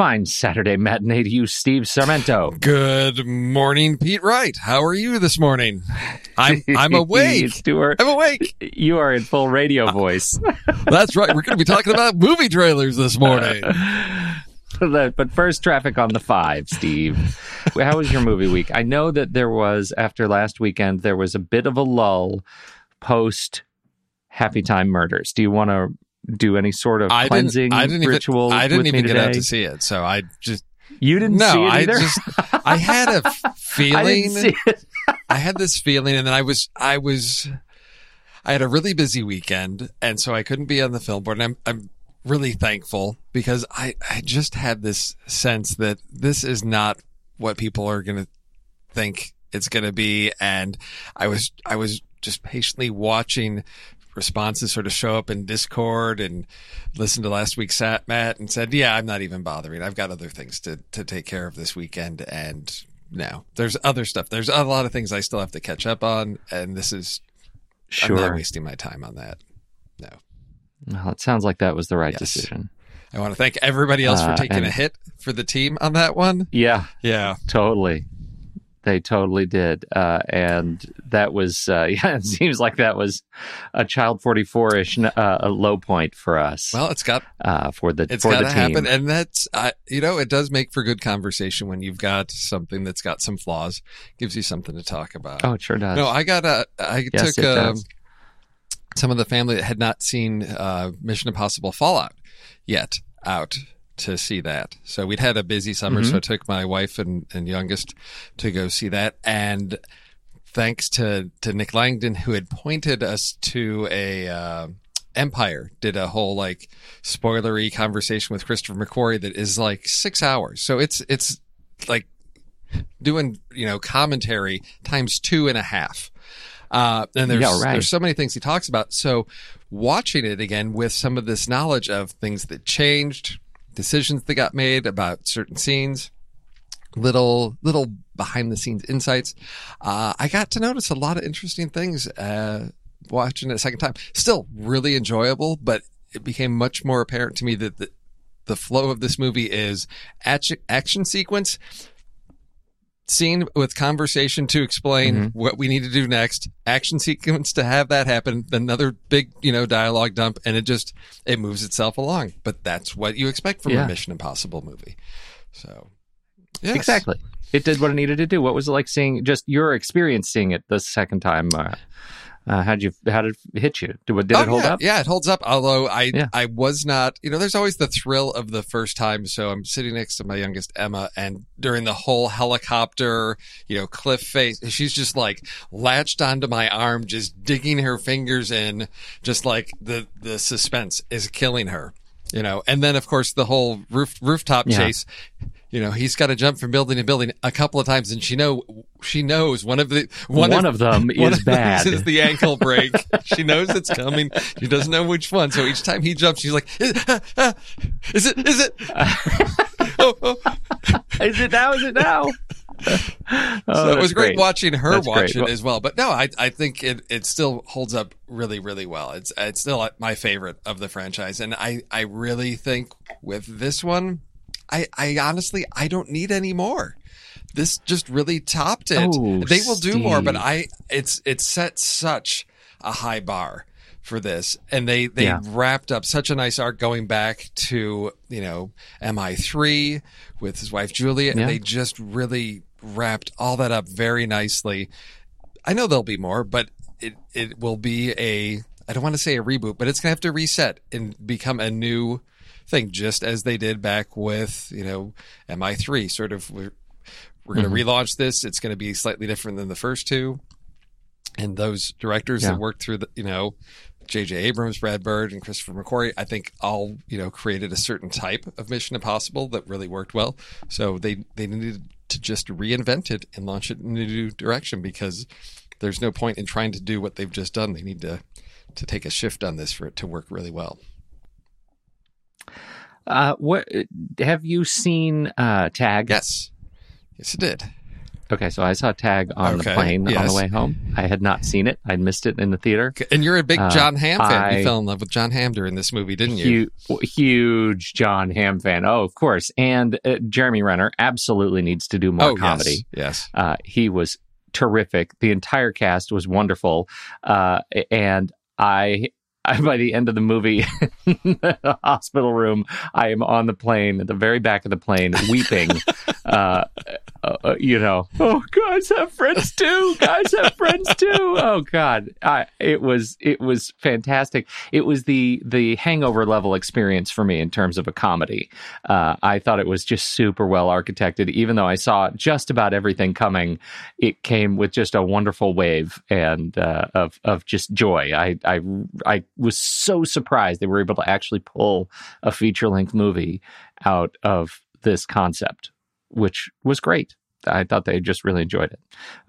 Fine Saturday matinee to you, Steve Sarmento. Good morning, Pete Wright. How are you this morning? I'm I'm awake. Stuart. I'm awake. You are in full radio uh, voice. That's right. We're going to be talking about movie trailers this morning. but first, traffic on the five, Steve. How was your movie week? I know that there was, after last weekend, there was a bit of a lull post Happy Time Murders. Do you want to do any sort of I cleansing didn't, I didn't ritual? Even, I didn't even get out to see it, so I just You didn't no. see it I either? just I had a feeling. I didn't see it. I had this feeling, and then I was I was I had a really busy weekend, and so I couldn't be on the film board. And I'm I'm really thankful because I I just had this sense that this is not what people are going to think it's going to be, and I was I was just patiently watching responses sort of show up in Discord and listened to last week's Sat Matt and said, "Yeah, I'm not even bothering. I've got other things to to take care of this weekend." And no, there's other stuff. There's a lot of things I still have to catch up on, and this is I'm not wasting my time on that. No, Well, it sounds like that was the right Yes. decision. I want to thank everybody else Uh, for taking and- a hit for the team on that one. Yeah, Yeah, totally. They totally did, uh, and that was uh, yeah. It seems like that was a Child Forty Four ish uh, a low point for us. Well, it's got uh, for the it's for got the to team. happen, and that's you know it does make for good conversation when you've got something that's got some flaws, gives you something to talk about. oh, it sure does. no, I got a I Yes, took um, some of the family that had not seen uh, Mission Impossible Fallout yet out to see that. So we'd had a busy summer, Mm-hmm. so I took my wife and, and youngest to go see that. And thanks to, to Nick Langdon, who had pointed us to a, uh, Empire did a whole like spoilery conversation with Christopher McQuarrie that is like six hours. So it's, it's like doing, you know, commentary times two and a half. Uh, and there's, Yeah, right. there's so many things he talks about. So watching it again with some of this knowledge of things that changed, decisions that got made about certain scenes, little, little behind the scenes insights, uh, I got to notice a lot of interesting things, uh, watching it a second time. Still really enjoyable, but it became much more apparent to me that the, the flow of this movie is action, action sequence, scene with conversation to explain what we need to do next, action sequence to have that happen, another big, you know, dialogue dump, and it just it moves itself along. But that's what you expect from Yeah. a Mission Impossible movie. So yes. Exactly. It did what it needed to do. What was it like seeing just your experience seeing it the second time? Uh, uh, how'd you how did it hit you? Did, did Oh, it hold yeah. up? Yeah, it holds up. Although I Yeah. I was not, you know, there's always the thrill of the first time. So I'm sitting next to my youngest Emma, and during the whole helicopter, you know, cliff face, she's just like latched onto my arm, just digging her fingers in, just like the the suspense is killing her. You know, and then of course the whole roof rooftop Yeah. chase. You know, he's got to jump from building to building a couple of times, and she know she knows one of the one, One of them one is of bad. is the ankle break. she knows it's coming. She doesn't know which one. So each time he jumps, she's like, "Is uh, uh, is it? Is it?" oh, oh. Is it now? Is it now? oh, so it was great, watching her That's watch great. it as well. But no, I I think it it still holds up really really well. It's it's still my favorite of the franchise, and I I really think with this one, I I honestly I don't need any more. This just really topped it. Oh, they will do more, but I it's it's set such a high bar for this, and they they Yeah. wrapped up such a nice arc going back to you know MI three with his wife Julia, and Yeah. they just really wrapped all that up very nicely. I know there'll be more, but it it will be a I don't want to say a reboot, but it's gonna have to reset and become a new thing, just as they did back with you know MI three. Sort of we're we're gonna Mm-hmm. relaunch this. It's gonna be slightly different than the first two, and those directors Yeah. that worked through the you know. J.J. Abrams, Brad Bird, and Christopher McQuarrie, I think all you know created a certain type of Mission Impossible that really worked well. So they they needed to just reinvent it and launch it in a new direction because there's no point in trying to do what they've just done. They need to to take a shift on this for it to work really well. Uh, what have you seen? Uh, Tag. Yes, yes, it did. Okay, so I saw Tag on the Okay, plane on the way home. I had not seen it. I'd missed it in the theater. And you're a big Uh, Jon Hamm fan. I- you fell in love with Jon Hamm during this movie, didn't you? Huge, huge Jon Hamm fan. Oh, of course. And uh, Jeremy Renner absolutely needs to do more oh, comedy. Yes. yes. Uh, he was terrific. The entire cast was wonderful. Uh, and I, I, by the end of the movie, the hospital room, I am on the plane at the very back of the plane, weeping. uh, uh, you know, oh, guys have friends too. Guys have friends too. Oh God, I, it was it was fantastic. It was the the Hangover level experience for me in terms of a comedy. Uh, I thought it was just super well architected. Even though I saw just about everything coming, it came with just a wonderful wave and uh, of of just joy. I I I was so surprised they were able to actually pull a feature length movie out of this concept, which was great. I thought they just really enjoyed it.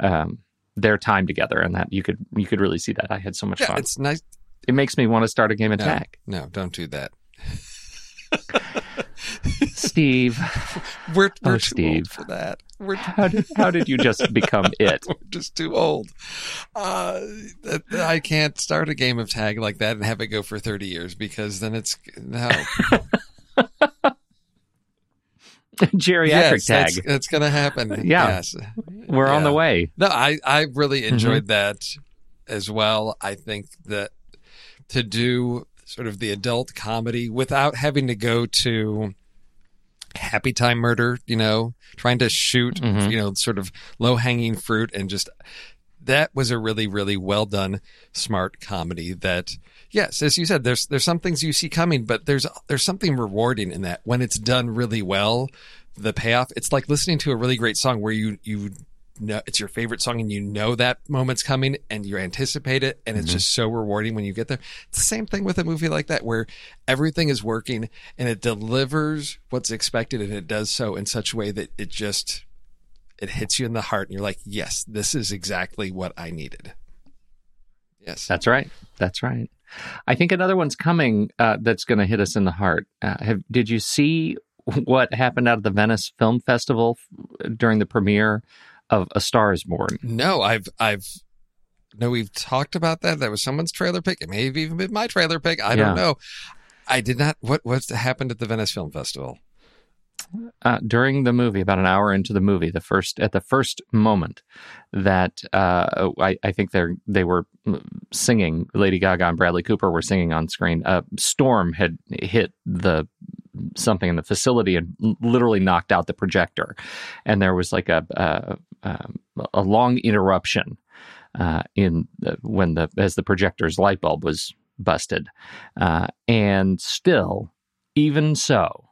Um, their time together, and that you could you could really see that. I had so much Yeah, fun. it's nice. It makes me want to start a game of No, tag. no, don't do that. Steve, We're, we're Oh, too Steve. for that. We're how did how did you just become it? we're just too old. Uh, I can't start a game of tag like that and have it go for 30 years because then it's no. geriatric yes, tag. That's, that's going to happen. Yeah. Yes. We're on the way. No, I, I really Mm-hmm. enjoyed that as well. I think that to do sort of the adult comedy without having to go to happy time murder, you know, trying to shoot, Mhm. you know, sort of low hanging fruit and just that was a really, really well done, smart comedy that yes, as you said, there's there's some things you see coming, but there's there's something rewarding in that when it's done really well, the payoff. It's like listening to a really great song where you you know it's your favorite song and you know that moment's coming and you anticipate it and it's just so rewarding when you get there. It's the same thing with a movie like that where everything is working and it delivers what's expected and it does so in such a way that it just it hits you in the heart and you're like, yes, this is exactly what I needed. Yes. That's right. That's right. I think another one's coming uh, that's going to hit us in the heart. Uh, have, did you see what happened out of the Venice Film Festival during the premiere of A Star Is Born? No, I've I've no, we've talked about that. That was someone's trailer pick. It may have even been my trailer pick. I Yeah. don't know. I did not. What what happened at the Venice Film Festival? uh, during the movie, about an hour into the movie, the first at the first moment that uh, I, I think they they were singing, Lady Gaga and Bradley Cooper were singing on screen. A storm had hit the something in the facility and literally knocked out the projector, and there was like a a, um, a long interruption uh, in the, when the as the projector's light bulb was busted, uh, and still, even so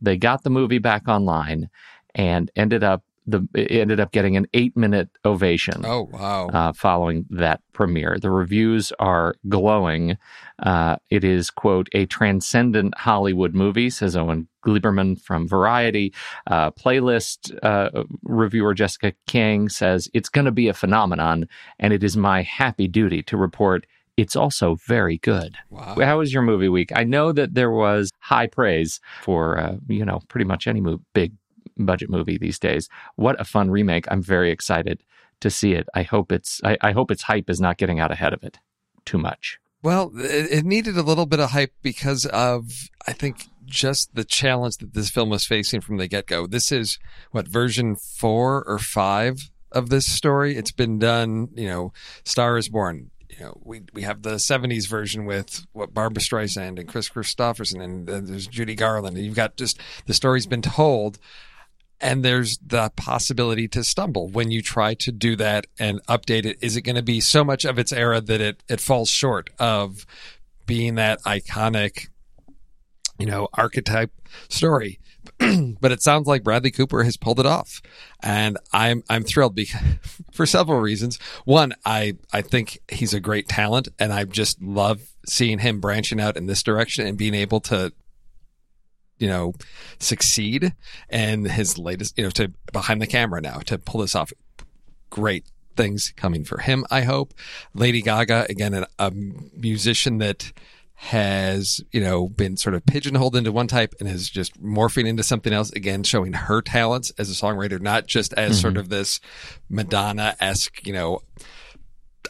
they got the movie back online and ended up the it ended up getting an eight minute ovation Oh wow! uh, following that premiere. The reviews are glowing. Uh, it is quote a transcendent Hollywood movie, says Owen Gleiberman from Variety. Uh, playlist uh, reviewer Jessica Kiang says it's going to be a phenomenon, and it is my happy duty to report. It's also very good. wow. How was your movie week? I know that there was high praise for uh, you know pretty much any mo- big budget movie these days. What a fun remake! I'm very excited to see it. I hope it's I, I hope its hype is not getting out ahead of it too much. Well, it, needed a little bit of hype because of I think just the challenge that this film was facing from the get go. This is what version four or five of this story. It's been done. You know, Star is Born. You know, we we have the '70s version with what Barbra Streisand and Kris Kristofferson, and there's Judy Garland. And you've got just the story's been told, and there's the possibility to stumble when you try to do that and update it. Is it going to be so much of its era that it it falls short of being that iconic, you know, archetype story? but it sounds like Bradley Cooper has pulled it off, and I'm I'm thrilled because for several reasons. One, I I think he's a great talent, and I just love seeing him branching out in this direction and being able to you know, succeed and his latest, you know, to behind the camera now to pull this off. Great things coming for him, I hope. Lady Gaga, again, a, a musician that has, you know, been sort of pigeonholed into one type and is just morphing into something else, again, showing her talents as a songwriter, not just as sort mm-hmm. of this Madonna esque, you know,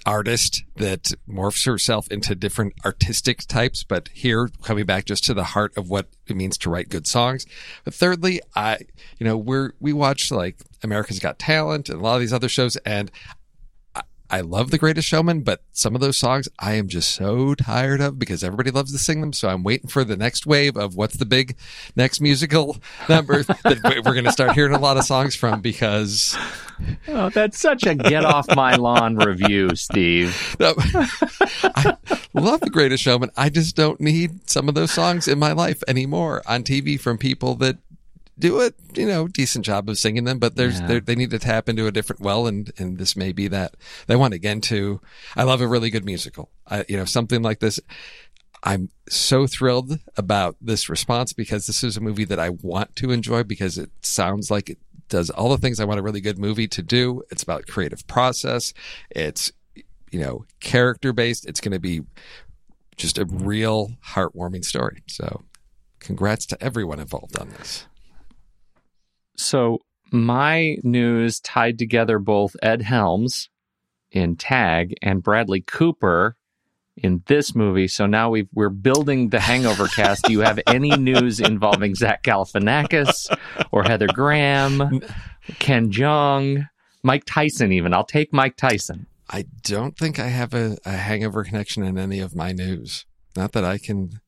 artist that morphs herself into different artistic types, but here coming back just to the heart of what it means to write good songs. But thirdly, I, you know, we're, we watch like America's Got Talent and a lot of these other shows and I, love The Greatest Showman, but some of those songs I am just so tired of because everybody loves to sing them. So I'm waiting for the next wave of what's the big next musical number that we're going to start hearing a lot of songs from because Oh, that's such a get off my lawn review, Steve. No, I love The Greatest Showman. I just don't need some of those songs in my life anymore on TV from people that do a you know decent job of singing them, but there's Yeah. they're- need to tap into a different well, and and this may be that they want again to. I love a really good musical. I you know something like this. I'm so thrilled about this response because this is a movie that I want to enjoy because it sounds like it does all the things I want a really good movie to do. It's about creative process. It's, you know, character based. It's going to be just a real heartwarming story. So congrats to everyone involved on this. So my news tied together both Ed Helms in Tag and Bradley Cooper in this movie. So now we've, we're building the Hangover cast. Do you have any news involving Zach Galifianakis or Heather Graham, Ken Jeong, Mike Tyson? Even I'll take Mike Tyson. I don't think I have a, a hangover connection in any of my news. Not that I can.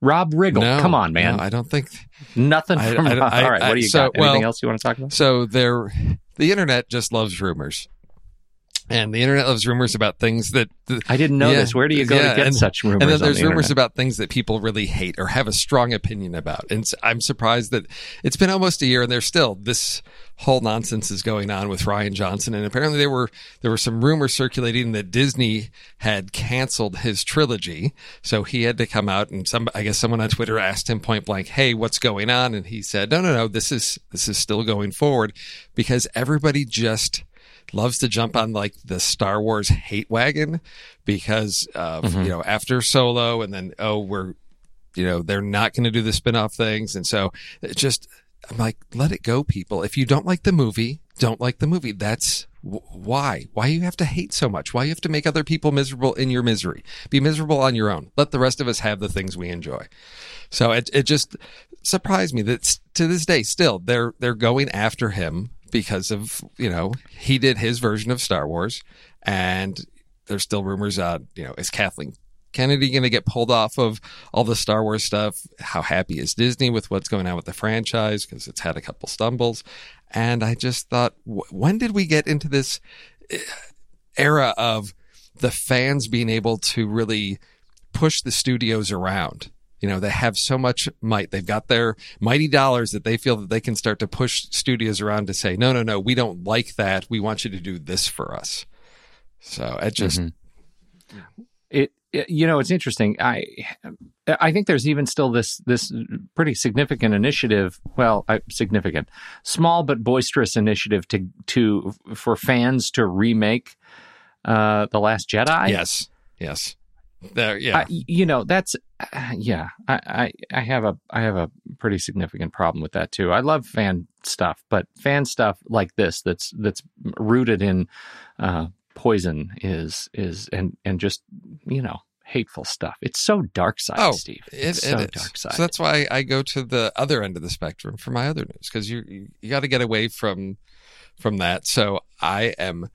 Rob Riggle, No, come on, man. no, I don't think. Nothing I- from I- I- All right, what do you so, got? Anything well- else you want to talk about? So there, the internet just loves rumors, and the internet loves rumors about things that. I didn't know Yeah, this. Where do you go yeah, to get and- such rumors? and then there's the rumors internet? about things that people really hate or have a strong opinion about. And I'm surprised that it's been almost a year and there's still this whole nonsense is going on with Rian Johnson. And apparently there were there were some rumors circulating that Disney had canceled his trilogy. So he had to come out and some I guess someone on Twitter asked him point blank, "Hey, what's going on?" And he said, "No, no, no. This is this is still going forward because everybody just loves to jump on like the Star Wars hate wagon because of, mm-hmm. you know, after Solo and then, oh, we're, you know, they're not going to do the spin-off things. And so it just, I'm like, let it go, people. If you don't like the movie, don't like the movie. That's w- why. Why you have to hate so much? Why you have to make other people miserable in your misery? Be miserable on your own. Let the rest of us have the things we enjoy. So it it just surprised me that to this day still they're they're going after him because of you know he did his version of Star Wars, and there's still rumors on you know is Kathleen Kennedy going to get pulled off of all the Star Wars stuff? How happy is Disney with what's going on with the franchise because it's had a couple stumbles, and I just thought wh- when did we get into this eh, era of the fans being able to really push the studios around. You know, they have so much might. They've got their mighty dollars that they feel that they can start to push studios around to say, no, no, no, we don't like that. We want you to do this for us. So it just, it, it- you know it's interesting i i think there's even still this this pretty significant initiative well I, significant small but boisterous initiative to to for fans to remake uh the last jedi yes, yes. There, yeah. I, you know that's uh, yeah I, I i have a i have a pretty significant problem with that too i love fan stuff but fan stuff like this that's that's rooted in uh poison is is and and just you know hateful stuff it's so dark side Oh, steve it's it so is. dark side So that's why I go to the other end of the spectrum for my other news because you you, you got to get away from from that. So I am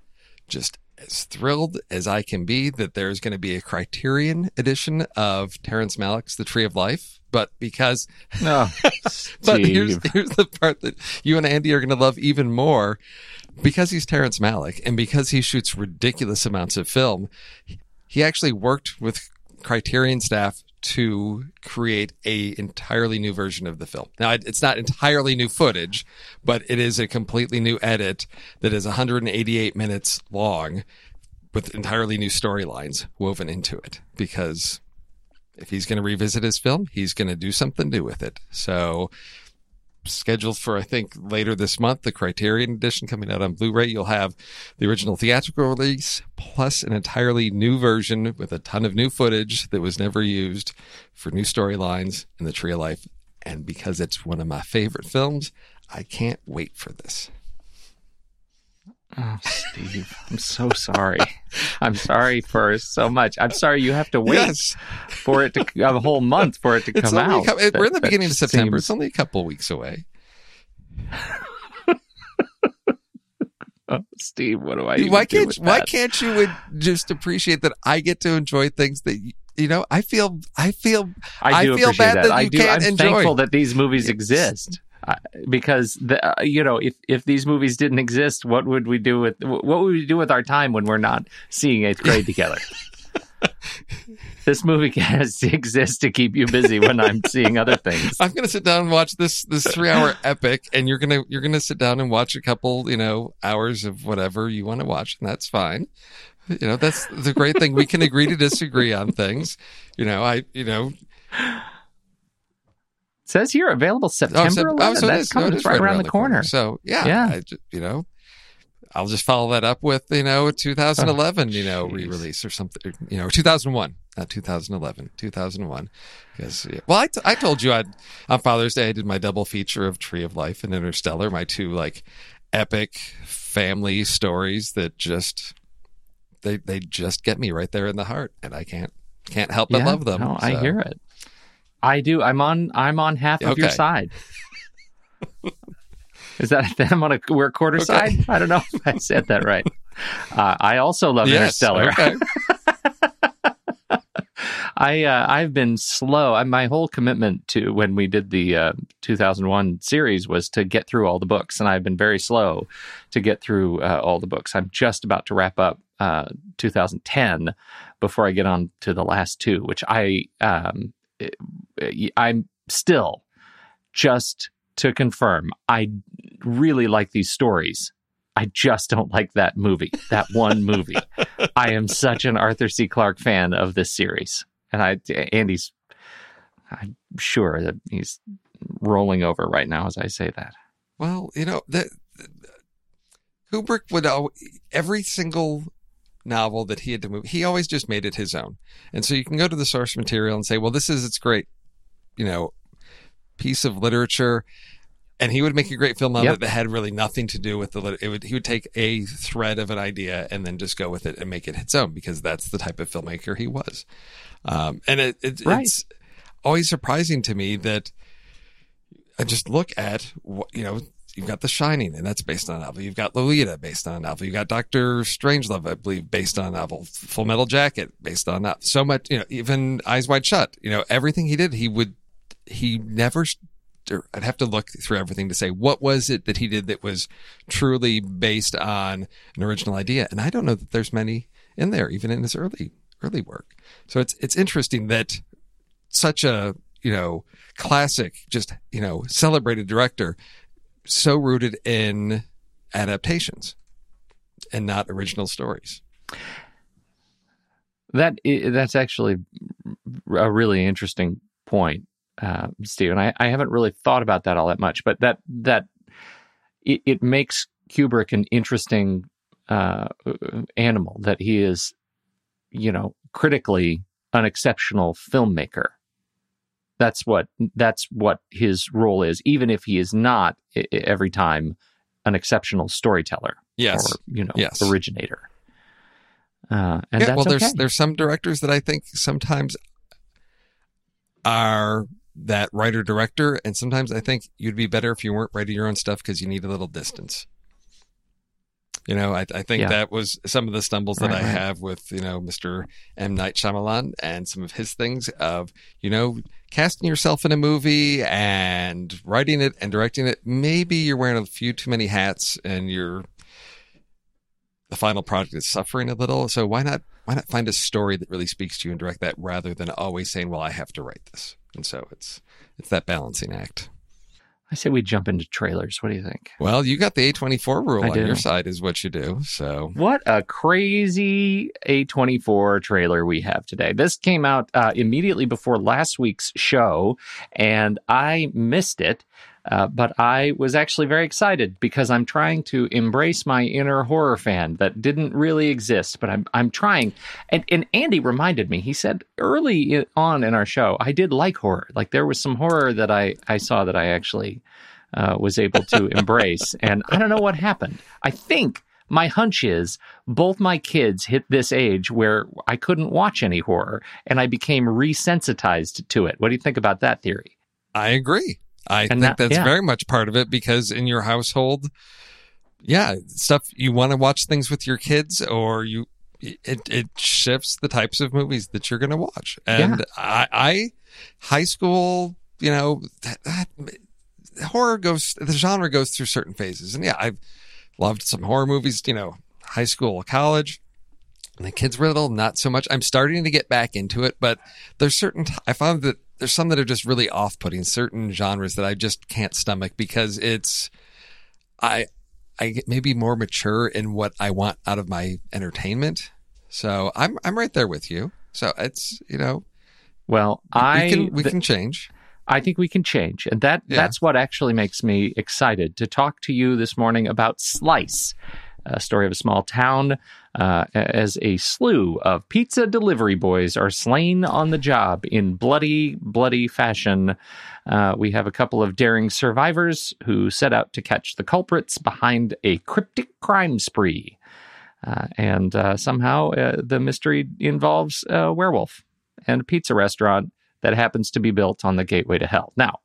just as thrilled as I can be that there's going to be a Criterion edition of Terrence Malick's The Tree of Life. But because, no but here's here's the part that you and Andy are going to love even more. Because he's Terrence Malick and because he shoots ridiculous amounts of film, he actually worked with Criterion staff to create a entirely new version of the film. Now it's not entirely new footage, but it is a completely new edit that is 188 minutes long with entirely new storylines woven into it because if he's going to revisit his film, he's going to do something new with it. So scheduled for I think later this month, the Criterion edition coming out on Blu-ray. You'll have the original theatrical release plus an entirely new version with a ton of new footage that was never used for new storylines in the Tree of Life. And because it's one of my favorite films, I can't wait for this. Oh steve i'm so sorry i'm sorry for so much i'm sorry you have to wait Yes. for it to a whole month for it to It's come out we're in the beginning of September. seems- It's only a couple weeks away. oh, steve what do i why do can't why that? can't you just appreciate that I get to enjoy things that you know I feel I feel I do I feel bad that. that I you do. can't I'm enjoy. thankful that these movies exist. Uh, because the, uh, you know, if if these movies didn't exist, what would we do with what would we do with our time when we're not seeing eighth grade together? this movie has to exist to keep you busy when I'm seeing other things. I'm gonna sit down and watch this this three hour epic, and you're gonna you're gonna sit down and watch a couple you know hours of whatever you want to watch, and that's fine. You know that's the great thing. We can agree to disagree on things. You know I you know says here available oh, September Sep- 11th. so That's coming it's is right around the corner. So yeah, Yeah. I ju- you know, I'll just follow that up with you know 2011, you know, Oh, re-release or something, you know, 2001, not 2011, 2001. Because yeah. well, I, t- I told you I on Father's Day I did my double feature of Tree of Life and Interstellar, my two like epic family stories that just they they just get me right there in the heart, and I can't can't help but Yeah, love them. No, I hear it. I do. I'm on. I'm on half of your side. Is that I'm on a we're quarter Okay. side? I don't know if I said that right. Uh, I also love Yes, Interstellar. okay. I uh, I've been slow. I, my whole commitment to when we did the uh, 2001 series was to get through all the books, and I've been very slow to get through uh, all the books. I'm just about to wrap up uh, 2010 before I get on to the last two, which I um, I'm still just to confirm. I really like these stories. I just don't like that movie, that one movie. I am such an Arthur C. Clarke fan of this series, and I Andy's. I'm sure that he's rolling over right now as I say that. Well, you know that Kubrick would every single novel that he had to move, he always just made it his own. And so you can go to the source material and say, "Well, this is its great, you know, piece of literature." And he would make a great film out Yep. of it that had really nothing to do with the. lit- It would he would take a thread of an idea and then just go with it and make it its own because that's the type of filmmaker he was. Um, and it, it Right. it's always surprising to me that I just look at what you know. You've got The Shining, and that's based on a novel. You've got Lolita, based on a novel. You've got Doctor Strangelove, I believe, based on a novel. Full Metal Jacket, based on novel. So much, you know, even Eyes Wide Shut. You know, everything he did, he would, he never. I'd have to look through everything to say what was it that he did that was truly based on an original idea. And I don't know that there's many in there, even in his early early work. So it's it's interesting that such a you know classic, just you know celebrated director, so rooted in adaptations and not original stories. That that's actually a really interesting point, uh, Stephen. I, I haven't really thought about that all that much, but that that it, it makes Kubrick an interesting uh, animal. That he is, you know, critically an exceptional filmmaker. That's what that's what his role is, even if he is not i- every time an exceptional storyteller Yes. or you know Yes. originator. Uh, and yeah, that's well, there's okay. there's some directors that I think sometimes are that writer director, and sometimes I think you'd be better if you weren't writing your own stuff because you need a little distance. You know, I, I think Yeah. that was some of the stumbles that Right, I right. have with you know Mr. M Night Shyamalan and some of his things of you know casting yourself in a movie and writing it and directing it. Maybe you're wearing a few too many hats and you're the final project is suffering a little. So why not why not find a story that really speaks to you and direct that rather than always saying, "Well, I have to write this." And so it's it's that balancing act. I say we jump into trailers. What do you think? Well, you got the A24 rule I on do. your side is what you do. So What a crazy A24 trailer we have today. This came out uh, immediately before last week's show, and I missed it. Uh, but I was actually very excited because I'm trying to embrace my inner horror fan that didn't really exist, but I'm I'm trying. And and Andy reminded me. He said early on in our show, I did like horror. Like there was some horror that I I saw that I actually uh, was able to embrace. And I don't know what happened. I think my hunch is both my kids hit this age where I couldn't watch any horror and I became resensitized to it. What do you think about that theory? I agree. I And think that- that's yeah. very much part of it because in your household, yeah, stuff you want to watch things with your kids or you it it shifts the types of movies that you're going to watch. And I, I high school, you know, that, that horror goes the genre goes through certain phases. And yeah, I've loved some horror movies, you know, high school, college. And the kids were little, not so much. I'm starting to get back into it, but there's certain, t- I found that there's some that are just really off putting, certain genres that I just can't stomach because it's, I, I get maybe more mature in what I want out of my entertainment. So I'm, I'm right there with you. So it's, you know, Well, we I can, we th- can change. I think we can change. And that Yeah. that's what actually makes me excited to talk to you this morning about Slice, a story of a small town uh, as a slew of pizza delivery boys are slain on the job in bloody, bloody fashion. Uh, we have a couple of daring survivors who set out to catch the culprits behind a cryptic crime spree. Uh, and uh, somehow uh, the mystery involves a werewolf and a pizza restaurant that happens to be built on the gateway to hell. Now,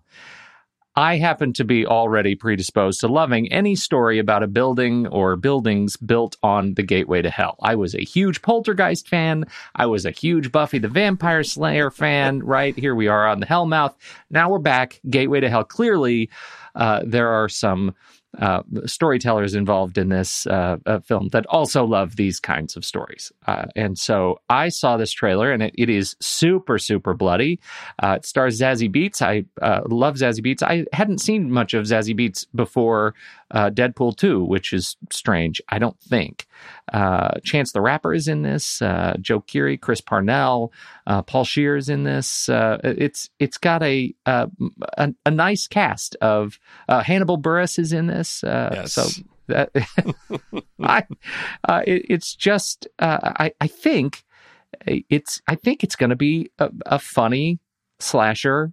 I happen to be already predisposed to loving any story about a building or buildings built on the gateway to hell. I was a huge Poltergeist fan. I was a huge Buffy the Vampire Slayer fan. Right here we are on the Hellmouth. Now we're back. Gateway to hell. Clearly, uh, there are some uh, storytellers involved in this uh, uh, film that also love these kinds of stories. Uh, and so I saw this trailer, and it, it is super, super bloody. Uh, it stars Zazie Beetz. I uh, love Zazie Beetz. I hadn't seen much of Zazie Beetz before Deadpool 2, which is strange, I don't think. Chance the Rapper is in this, Joe Keery, Chris Parnell, Paul Scheer is in this. it's It's got a, a, a, nice cast of Hannibal Buress is in this. Uh, yes. So that I, uh, it, it's just uh, I I think it's I think it's going to be a, a, funny slasher,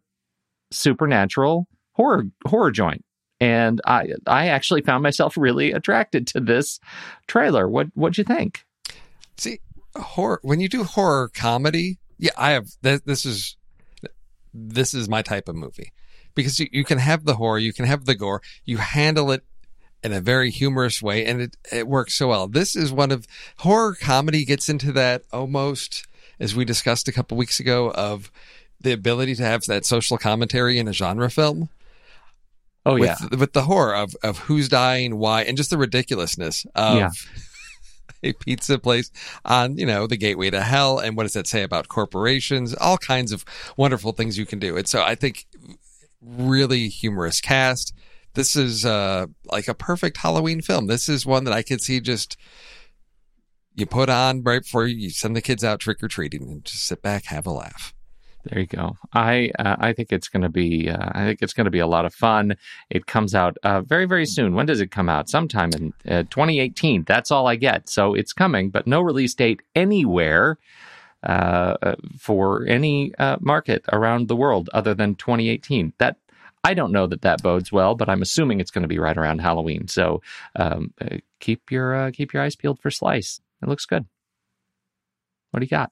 supernatural horror horror joint. And I I actually found myself really attracted to this trailer. What what'd you think? See, horror when you do horror comedy, yeah, I have this, this is this is my type of movie because you, you can have the horror, you can have the gore, you handle it in a very humorous way, and it, it works so well. This is one of horror comedy gets into that almost as we discussed a couple weeks ago of the ability to have that social commentary in a genre film. Oh with, yeah, with the horror of of who's dying, why, and just the ridiculousness of yeah. a pizza place on you know the gateway to hell, and what does that say about corporations? All kinds of wonderful things you can do. And so I think really humorous cast. This is uh, like a perfect Halloween film. This is one that I could see just you put on right before you send the kids out trick or treating and just sit back, have a laugh. There you go. I uh, I think it's going to be uh, I think it's going to be a lot of fun. It comes out uh, very very soon. When does it come out? Sometime in uh, 2018. That's all I get. So it's coming, but no release date anywhere uh, uh, for any market around the world other than 2018. That I don't know that that bodes well, but I'm assuming it's going to be right around Halloween. So um, keep your keep your eyes peeled for Slice. It looks good. What do you got?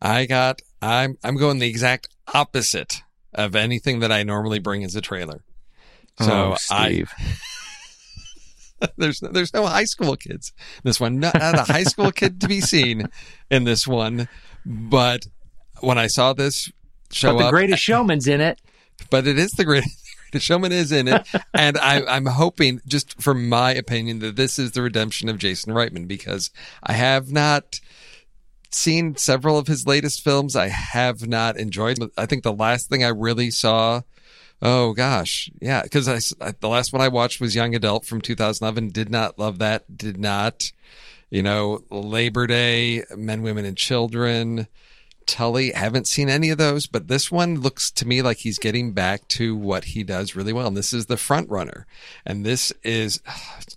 I got. I'm I'm going the exact opposite of anything that I normally bring as a trailer. Oh, so oh, Steve. I. there's there's no high school kids. This one, not, not a high school kid to be seen in this one. But when I saw this show but the up, greatest showman's in it. But it is the greatest the showman is in it, and I, am hoping, just from my opinion, that this is the redemption of Jason Reitman because I have not seen several of his latest films. I have not enjoyed. I think the last thing I really saw, oh gosh, yeah, because I the last one I watched was Young Adult from 2011. Did not love that. Did not, you know, Labor Day, Men, Women, and Children. Tully. Haven't seen any of those, but this one looks to me like he's getting back to what he does really well. And this is the front runner. And this is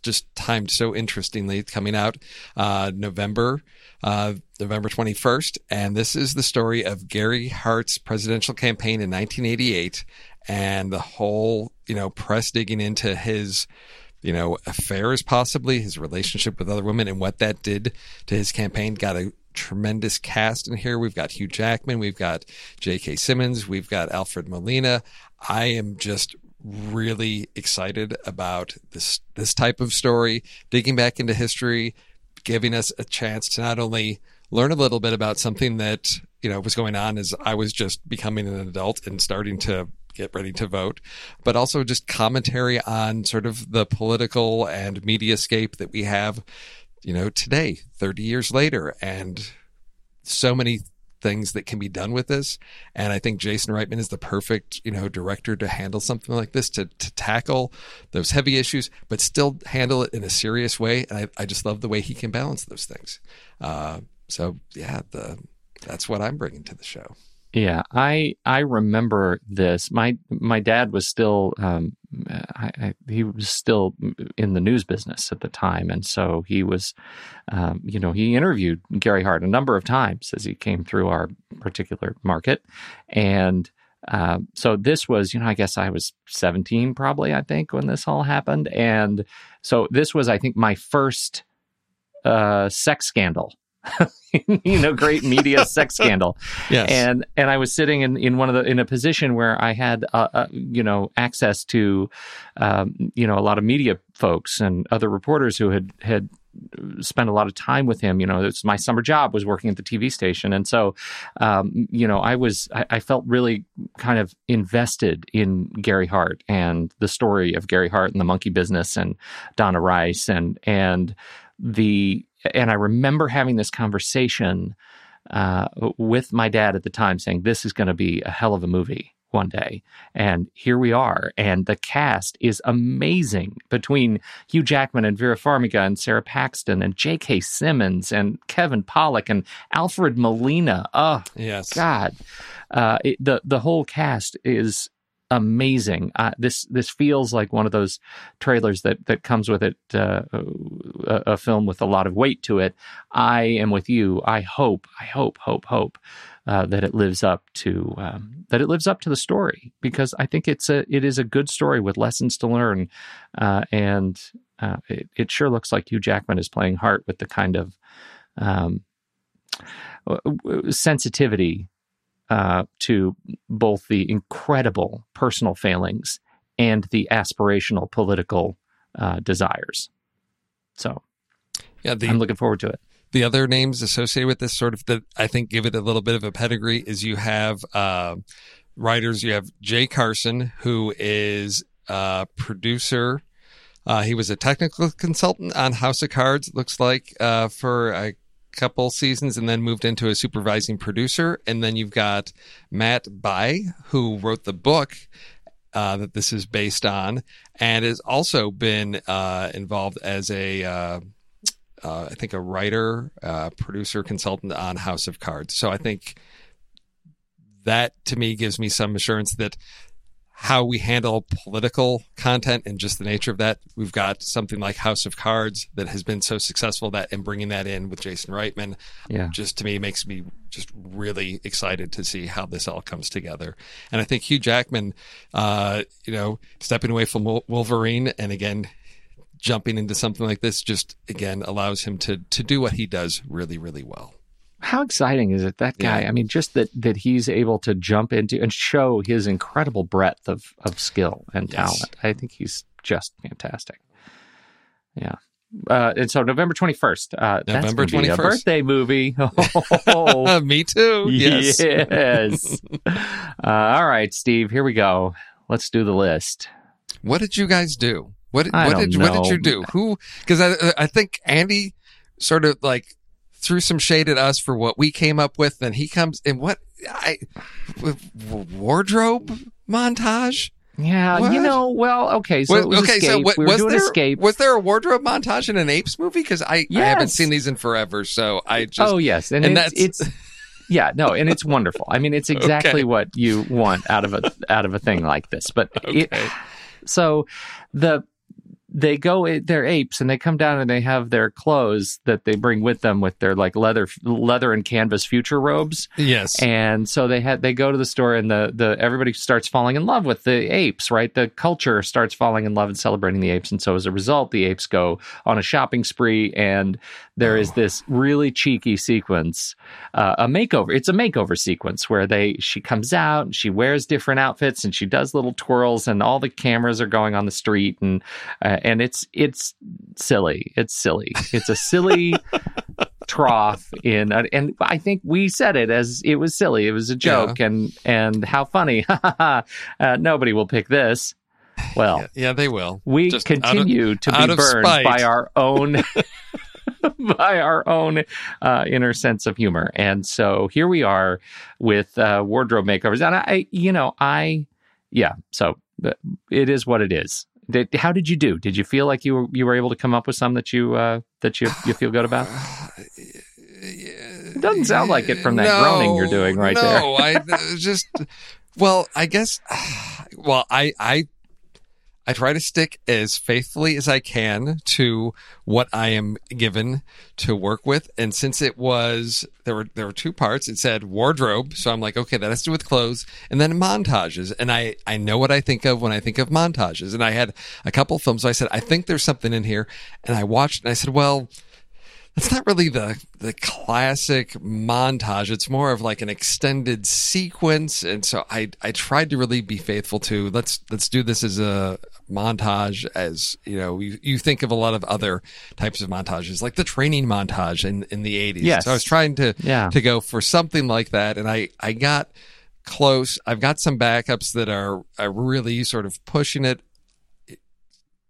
just timed so interestingly coming out, uh, November, uh, November 21st. And this is the story of Gary Hart's presidential campaign in 1988 and the whole, you know, press digging into his, you know, affairs, possibly his relationship with other women and what that did to his campaign. Got a tremendous cast in here. We've got Hugh Jackman, we've got J.K. Simmons, we've got Alfred Molina. I am just really excited about this this type of story, digging back into history, giving us a chance to not only learn a little bit about something that you know was going on as I was just becoming an adult and starting to get ready to vote, but also just commentary on sort of the political and media scape that we have you know, today, 30 years later, and so many things that can be done with this. And I think Jason Reitman is the perfect, you know, director to handle something like this, to, to tackle those heavy issues, but still handle it in a serious way. And I, I just love the way he can balance those things. Uh, so yeah, the, that's what I'm bringing to the show. Yeah, I I remember this. My my dad was still um, I, I, he was still in the news business at the time, and so he was, um, you know, he interviewed Gary Hart a number of times as he came through our particular market, and uh, so this was, you know, I guess I was 17 probably, I think, when this all happened, and so this was, I think, my first uh, sex scandal. you know, great media sex scandal. Yes. And and I was sitting in, in one of the in a position where I had uh, uh, you know access to um, you know a lot of media folks and other reporters who had had spent a lot of time with him. You know, it's my summer job was working at the TV station, and so um, you know I was I, I felt really kind of invested in Gary Hart and the story of Gary Hart and the monkey business and Donna Rice and and the and I remember having this conversation uh, with my dad at the time, saying, "This is going to be a hell of a movie one day." And here we are, and the cast is amazing between Hugh Jackman and Vera Farmiga and Sara Paxton and J.K. Simmons and Kevin Pollak and Alfred Molina. Oh yes. God, uh, it, the the whole cast is amazing. Uh, this this feels like one of those trailers that that comes with it uh, a, a, film with a lot of weight to it. I am with you. I hope, I hope, hope, hope uh, that it lives up to um, that it lives up to the story because I think it's a it is a good story with lessons to learn, uh, and uh, it, it sure looks like Hugh Jackman is playing Hart with the kind of um, sensitivity uh, to both the incredible personal failings and the aspirational political uh, desires. So, yeah, the, I'm looking forward to it. The other names associated with this sort of that I think give it a little bit of a pedigree is you have uh, writers. You have Jay Carson, who is a producer. Uh, he was a technical consultant on House of Cards. Looks like uh, for a couple seasons and then moved into a supervising producer. And then you've got Matt Bai, who wrote the book uh, that this is based on, and has also been uh, involved as a, uh, uh I think, a writer, uh, producer, consultant on House of Cards. So I think that to me gives me some assurance that how we handle political content and just the nature of that. We've got something like House of Cards that has been so successful that and bringing that in with Jason Reitman, yeah, just to me makes me just really excited to see how this all comes together. And I think Hugh Jackman, uh, you know, stepping away from Wolverine and again jumping into something like this just again allows him to to do what he does really really well how exciting is it that guy? Yeah. I mean, just that that he's able to jump into and show his incredible breadth of of skill and yes. talent. I think he's just fantastic. Yeah. Uh, and so November 21st, uh, November 21st. birthday movie. Oh, me too. Yes. Yes. uh, all right, Steve, here we go. Let's do the list. What did you guys do? What, what did, know. what did you do? Who, cause I, I think Andy sort of like threw some shade at us for what we came up with. Then he comes in what I wardrobe montage. Yeah, what? you know, well, okay, so was, okay, escape. so what, we was there escape. was there a wardrobe montage in an apes movie? Because I, yes. I haven't seen these in forever, so I just oh yes, and, and it's, that's it's yeah, no, and it's wonderful. I mean, it's exactly okay. what you want out of a out of a thing like this. But okay. it, so the they go they're apes and they come down and they have their clothes that they bring with them with their like leather leather and canvas future robes. Yes. And so they had they go to the store and the the everybody starts falling in love with the apes right? The culture starts falling in love and celebrating the apes. And so as a result the apes go on a shopping spree and there oh. is this really cheeky sequence uh, a makeover it's a makeover sequence where they she comes out and she wears different outfits and she does little twirls and all the cameras are going on the street and uh, and it's it's silly. It's silly. It's a silly trough in, and I think we said it as it was silly. It was a joke, yeah. and and how funny. uh, nobody will pick this. Well, yeah, yeah they will. We Just continue of, to be burned spite. by our own. by our own uh, inner sense of humor, and so here we are with uh, wardrobe makeovers, and I, you know, I, yeah, so it is what it is. Did, how did you do? Did you feel like you were you were able to come up with some that you uh, that you you feel good about? It doesn't sound like it from that no, groaning you're doing right no, there. No, I just well, I guess well, I I I try to stick as faithfully as I can to what I am given to work with. And since it was there were there were two parts, it said wardrobe. So I'm like, okay, that has to do with clothes, and then montages. And I I know what I think of when I think of montages. And I had a couple films. So I said, I think there's something in here, and I watched and I said, well it's not really the the classic montage. It's more of like an extended sequence, and so I I tried to really be faithful to let's let's do this as a montage as you know you, you think of a lot of other types of montages like the training montage in in the 80s Yes. so i was trying to Yeah. to go for something like that and i i got close i've got some backups that are, are really sort of pushing it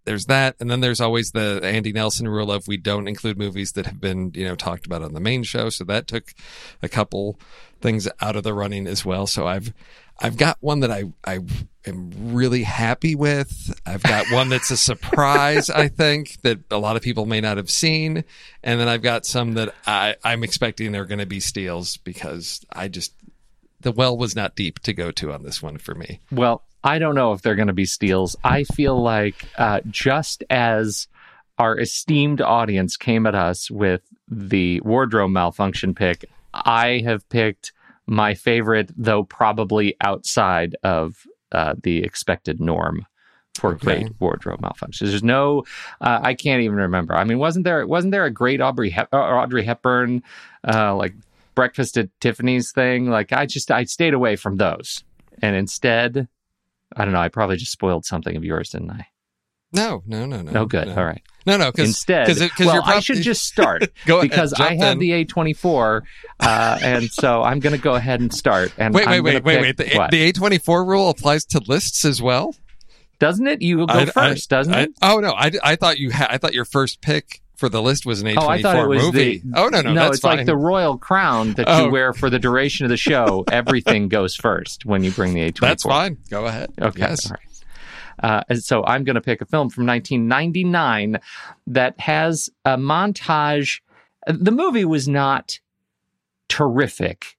there's that and then there's always the andy nelson rule of we don't include movies that have been you know talked about on the main show. So that took a couple things out of the running as well. So i've i've got one that i i am really happy with. I've got one that's a surprise i think that a lot of people may not have seen. And then i've got some that i i'm expecting are going to be steals because i just the well was not deep to go to on this one for me. Well, I don't know if they're going to be steals. I feel like uh, just as our esteemed audience came at us with the wardrobe malfunction pick, I have picked my favorite, though probably outside of uh, the expected norm for Okay. great wardrobe malfunctions. There's no, uh, I can't even remember. I mean, wasn't there wasn't there a great Aubrey Hep- uh, Audrey Hepburn uh, like breakfast at Tiffany's thing? Like I just I stayed away from those, and instead, I don't know. I probably just spoiled something of yours, didn't I? no no no no No, good. no. All right. no no because Instead, because it well, you're I should just start Go ahead, because I have in. the A24, uh, and so I'm going to go ahead and start. And Wait, wait, wait, wait, wait. The, the A twenty four rule applies to lists as well. doesn't it? You go I- first, doesn't I- it? Oh no, I, I thought you had. I thought your first pick for the list was an A Oh, I thought it was movie. the. oh no, no, no, it's fine. like the royal crown that Oh. you wear for the duration of the show. Everything goes first when you bring the A24. that's fine. Go ahead. Okay. Yes. All right. Uh, and so I'm going to pick a film from 1999 that has a montage. The movie was not terrific.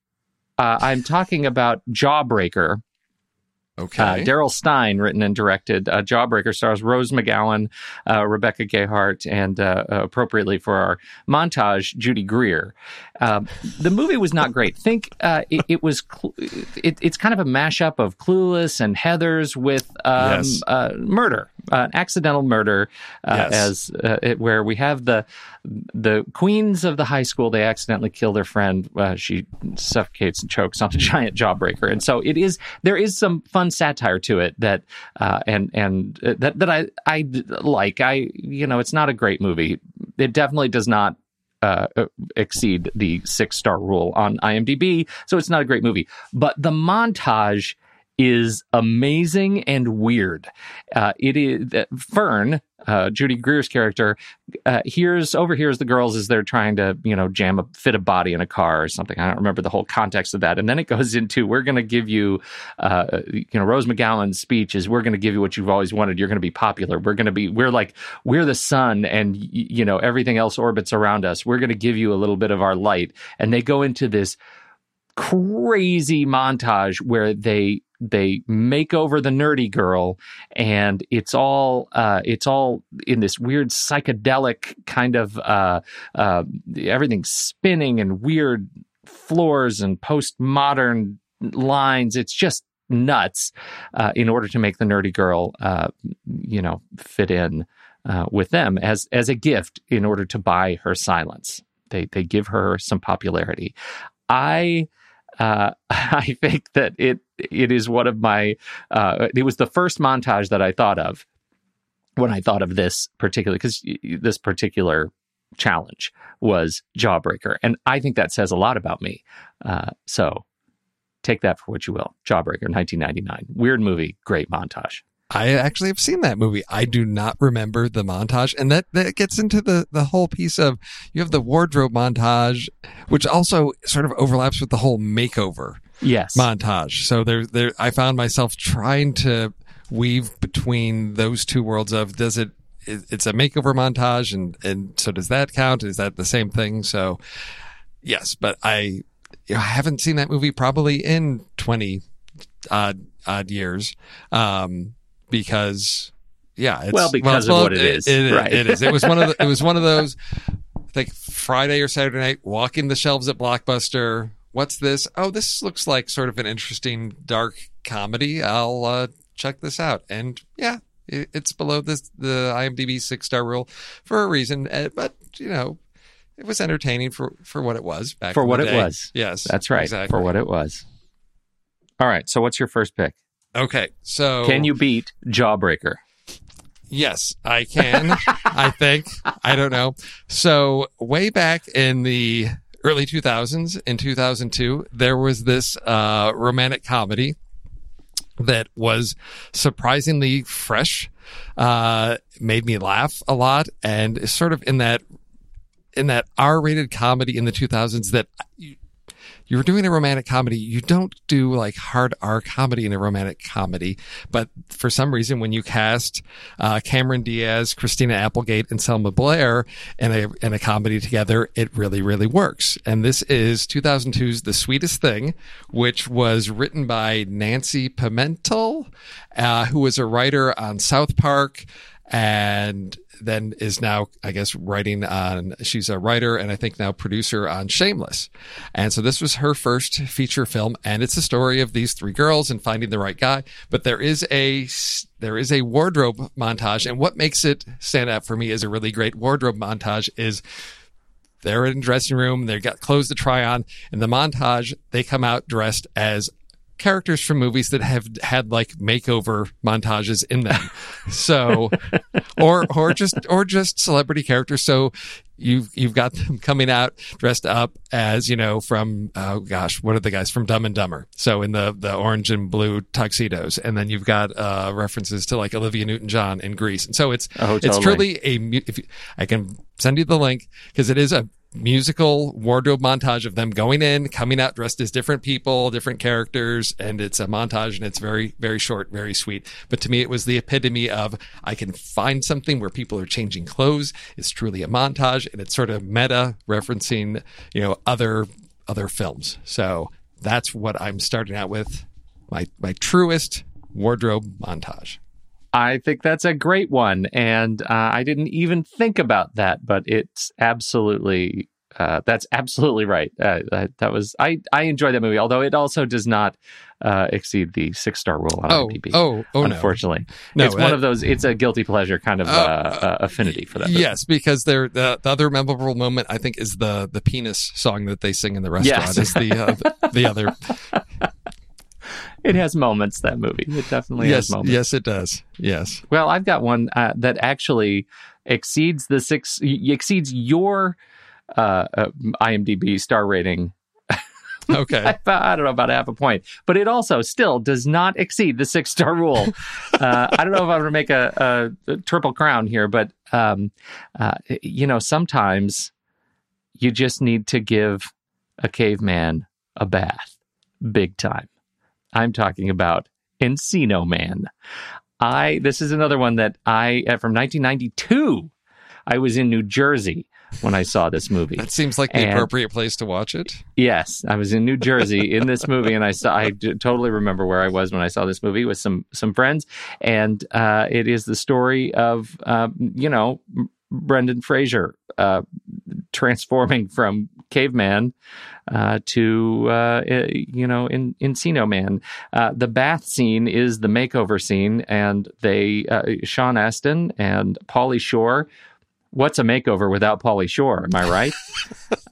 Uh, I'm talking about Jawbreaker. Okay. Uh, Daryl Stein, written and directed. Uh, Jawbreaker stars Rose McGowan, uh, Rebecca Gayhart, and uh, uh, appropriately for our montage, Judy Greer. Um, the movie was not great. Think uh, it, it was. Cl- it, it's kind of a mashup of Clueless and Heathers with um, Yes. uh, murder, uh, accidental murder, uh, Yes. as uh, it, where we have the the queens of the high school. They accidentally kill their friend. Uh, she suffocates and chokes on a giant jawbreaker, and so it is. There is some fun satire to it that uh, and and uh, that that I I like. I you know it's not a great movie. It definitely does not. Uh, uh, exceed the six star rule on IMDb, so it's not a great movie. But the montage is amazing and weird. Uh, it is uh, Fern, uh, Judy Greer's character, uh, hears overhears the girls as they're trying to you know jam a fit a body in a car or something. I don't remember the whole context of that. And then it goes into we're going to give you, uh, you know, Rose McGowan's speech is we're going to give you what you've always wanted. You're going to be popular. We're going to be we're like we're the sun and you know everything else orbits around us. We're going to give you a little bit of our light. And they go into this crazy montage where they they make over the nerdy girl and it's all uh it's all in this weird psychedelic kind of uh uh everything's spinning and weird floors and postmodern lines. It's just nuts uh, in order to make the nerdy girl uh you know fit in uh, with them as as a gift in order to buy her silence. They they give her some popularity. I uh, I think that it it is one of my. Uh, it was the first montage that I thought of when I thought of this particular because this particular challenge was Jawbreaker, and I think that says a lot about me. Uh, so take that for what you will. Jawbreaker, 1999, weird movie, great montage. I actually have seen that movie. I do not remember the montage, and that that gets into the the whole piece of you have the wardrobe montage, which also sort of overlaps with the whole makeover Yes, montage. So there, there, I found myself trying to weave between those two worlds of does it, it- it's a makeover montage, and and so does that count? Is that the same thing? So yes, but I, you know, I haven't seen that movie probably in twenty odd odd years, um, because yeah, it's, Well, because of what it is, right. it is. It was one of the, it was one of those. I think Friday or Saturday night, walking the shelves at Blockbuster. What's this? Oh, this looks like sort of an interesting dark comedy. I'll uh, check this out. And yeah, it, it's below this the IMDb six star rule for a reason. Uh, but you know, it was entertaining for for what it was back For what it was. Yes, That's right. Exactly. For what it was. All right. So what's your first pick? Okay, so Can you beat Jawbreaker? Yes, I can. I think. I don't know. So, way back in the early 2000s, in 2002, there was this uh, romantic comedy that was surprisingly fresh, uh, made me laugh a lot, and is sort of in that in that R-rated comedy in the 2000s that you, you doing a romantic comedy. You don't do like hard R comedy in a romantic comedy, but for some reason, when you cast uh, Cameron Diaz, Christina Applegate, and Selma Blair in a in a comedy together, it really really works. And this is 2002's The Sweetest Thing, which was written by Nancy Pimentel, uh, who was a writer on South Park and then is now, I guess, writing on, she's a writer and I think now producer on Shameless. And so this was her first feature film and it's a story of these three girls and finding the right guy. But there is a, there is a wardrobe montage. And what makes it stand out for me as a really great wardrobe montage is they're in the dressing room, they've got clothes to try on. In the montage, they come out dressed as characters from movies that have had like makeover montages in them. So, or, or just, or just celebrity characters. So you've, you've got them coming out dressed up as, you know, from, oh gosh, what are the guys from Dumb and Dumber? So in the, the orange and blue tuxedos. And then you've got, uh, references to like Olivia Newton-John in Grease. And so it's, Oh, it's truly a, if you, I can send you the link because it is a, musical wardrobe montage of them going in, coming out dressed as different people, different characters, and it's a montage and it's very, very short, very sweet. But to me, it was the epitome of I can find something where people are changing clothes. It's truly a montage and it's sort of meta referencing, you know, other other films. So that's what I'm starting out with. My my truest wardrobe montage. I think that's a great one, and uh, I didn't even think about that, but it's absolutely uh, that's absolutely right. Uh, that, that was I I enjoyed that movie, although it also does not uh, exceed the six star rule on Oh, IMDb. oh, oh unfortunately, No, it's one of those. It's a guilty pleasure kind of uh, uh, affinity for that. movie. Yes, because they're, the the other memorable moment I think is the the penis song that they sing in the restaurant. Yes. Is uh, the, the other it has moments. That movie, it definitely yes has moments. yes it does yes Well, I've got one uh, that actually exceeds the six exceeds your uh, uh, IMDb star rating okay I, I don't know about half a point, but it also still does not exceed the six star rule. uh, I don't know if I'm going to make a, a, a triple crown here, but um, uh, you know, sometimes you just need to give a caveman a bath, big time. I'm talking about Encino Man. I this is another one that I uh, from 1992. I was in New Jersey when I saw this movie. that seems like the And- appropriate place to watch it Yes, I was in New Jersey in this movie, and I saw. I d- totally remember where I was when I saw this movie with some some friends, and uh, it is the story of uh, you know Brendan Fraser uh, transforming from caveman uh, to uh, eh, you know in Encino Man. Uh, the bath scene is the makeover scene, and they uh, Sean Astin and Pauly Shore. What's a makeover without Pauly Shore? Am I right?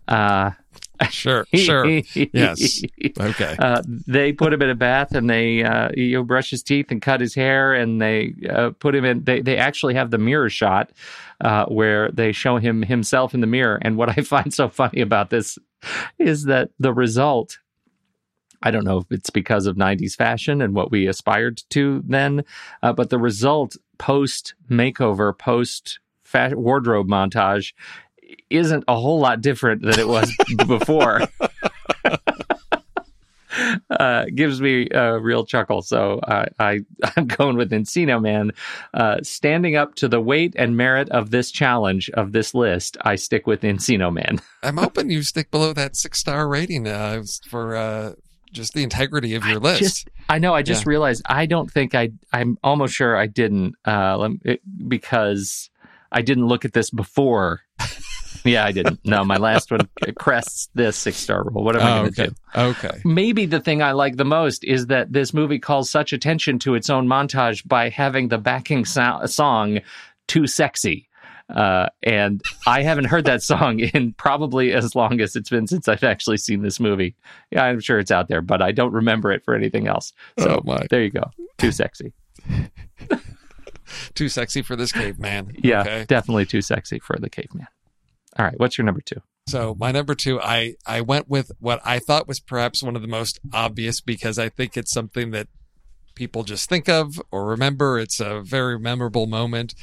sure sure yes okay uh, they put him in a bath and they uh, you know, brush his teeth and cut his hair and they uh, put him in. They they actually have the mirror shot uh, where they show him himself in the mirror. And what I find so funny about this is that the result. I don't know if it's because of 90s fashion and what we aspired to then, uh, but the result post makeover, post wardrobe montage isn't a whole lot different than it was before uh, gives me a real chuckle. So I, I I'm going with Encino Man, uh, standing up to the weight and merit of this challenge of this list. I stick with Encino Man. I'm hoping you stick below that six star rating uh, for uh, just the integrity of your list Just I know. I just Yeah. realized I don't think I. I'm almost sure I didn't uh, it, because I didn't look at this before. Yeah, I didn't. No, my last one crests this six star rule. What am I Oh, going to okay do? okay maybe the thing I like the most is that this movie calls such attention to its own montage by having the backing so- song "Too Sexy." Uh, and I haven't heard that song in probably as long as it's been since I've actually seen this movie. Yeah, I'm sure it's out there, but I don't remember it for anything else. So Oh, my. there you go. Too sexy. Too sexy for this caveman. Yeah, Okay. definitely too sexy for the caveman. All right, what's your number two? So my number two, I I went with what I thought was perhaps one of the most obvious because I think it's something that people just think of or remember. It's a very memorable moment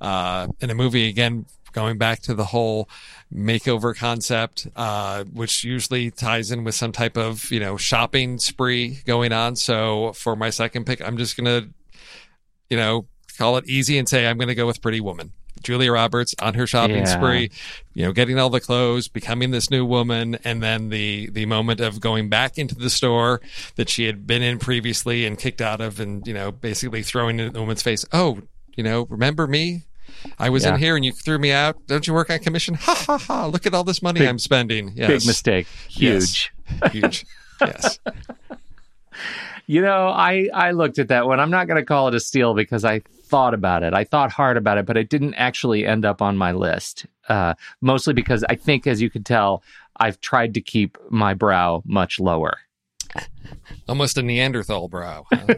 uh, in a movie. Again, going back to the whole makeover concept, uh, which usually ties in with some type of you know shopping spree going on. So for my second pick, I'm just gonna you know call it easy and say I'm gonna go with Pretty Woman. Julia Roberts on her shopping Yeah. spree, you know, getting all the clothes, becoming this new woman, and then the the moment of going back into the store that she had been in previously and kicked out of, and you know, basically throwing it in the woman's face. Oh, you know, remember me? I was Yeah. in here and you threw me out. Don't you work on commission? Ha ha ha! Look at all this money Big- I'm spending. Yes. Big mistake. Yes. Huge. Huge. yes. You know, I I looked at that one. I'm not going to call it a steal because I thought about it. I thought hard about it, but it didn't actually end up on my list. Uh, mostly because I think, as you could tell, I've tried to keep my brow much lower. Almost a Neanderthal brow. huh?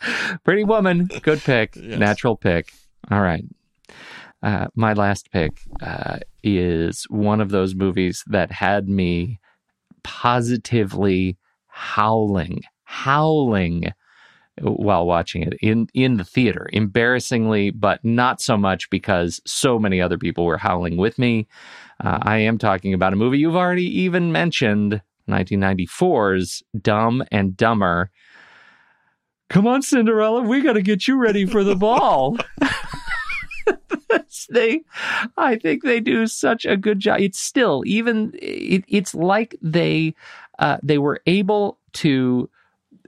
Pretty Woman, good pick, Yes. natural pick. All right. Uh, my last pick uh, is one of those movies that had me positively howling, howling while watching it in in the theater. Embarrassingly, but not so much because so many other people were howling with me. Uh, I am talking about a movie you've already even mentioned, 1994's Dumb and Dumber. Come on, Cinderella, we got to get you ready for the ball. they, I think they do such a good job. It's still even. It, it's like they, uh, they were able to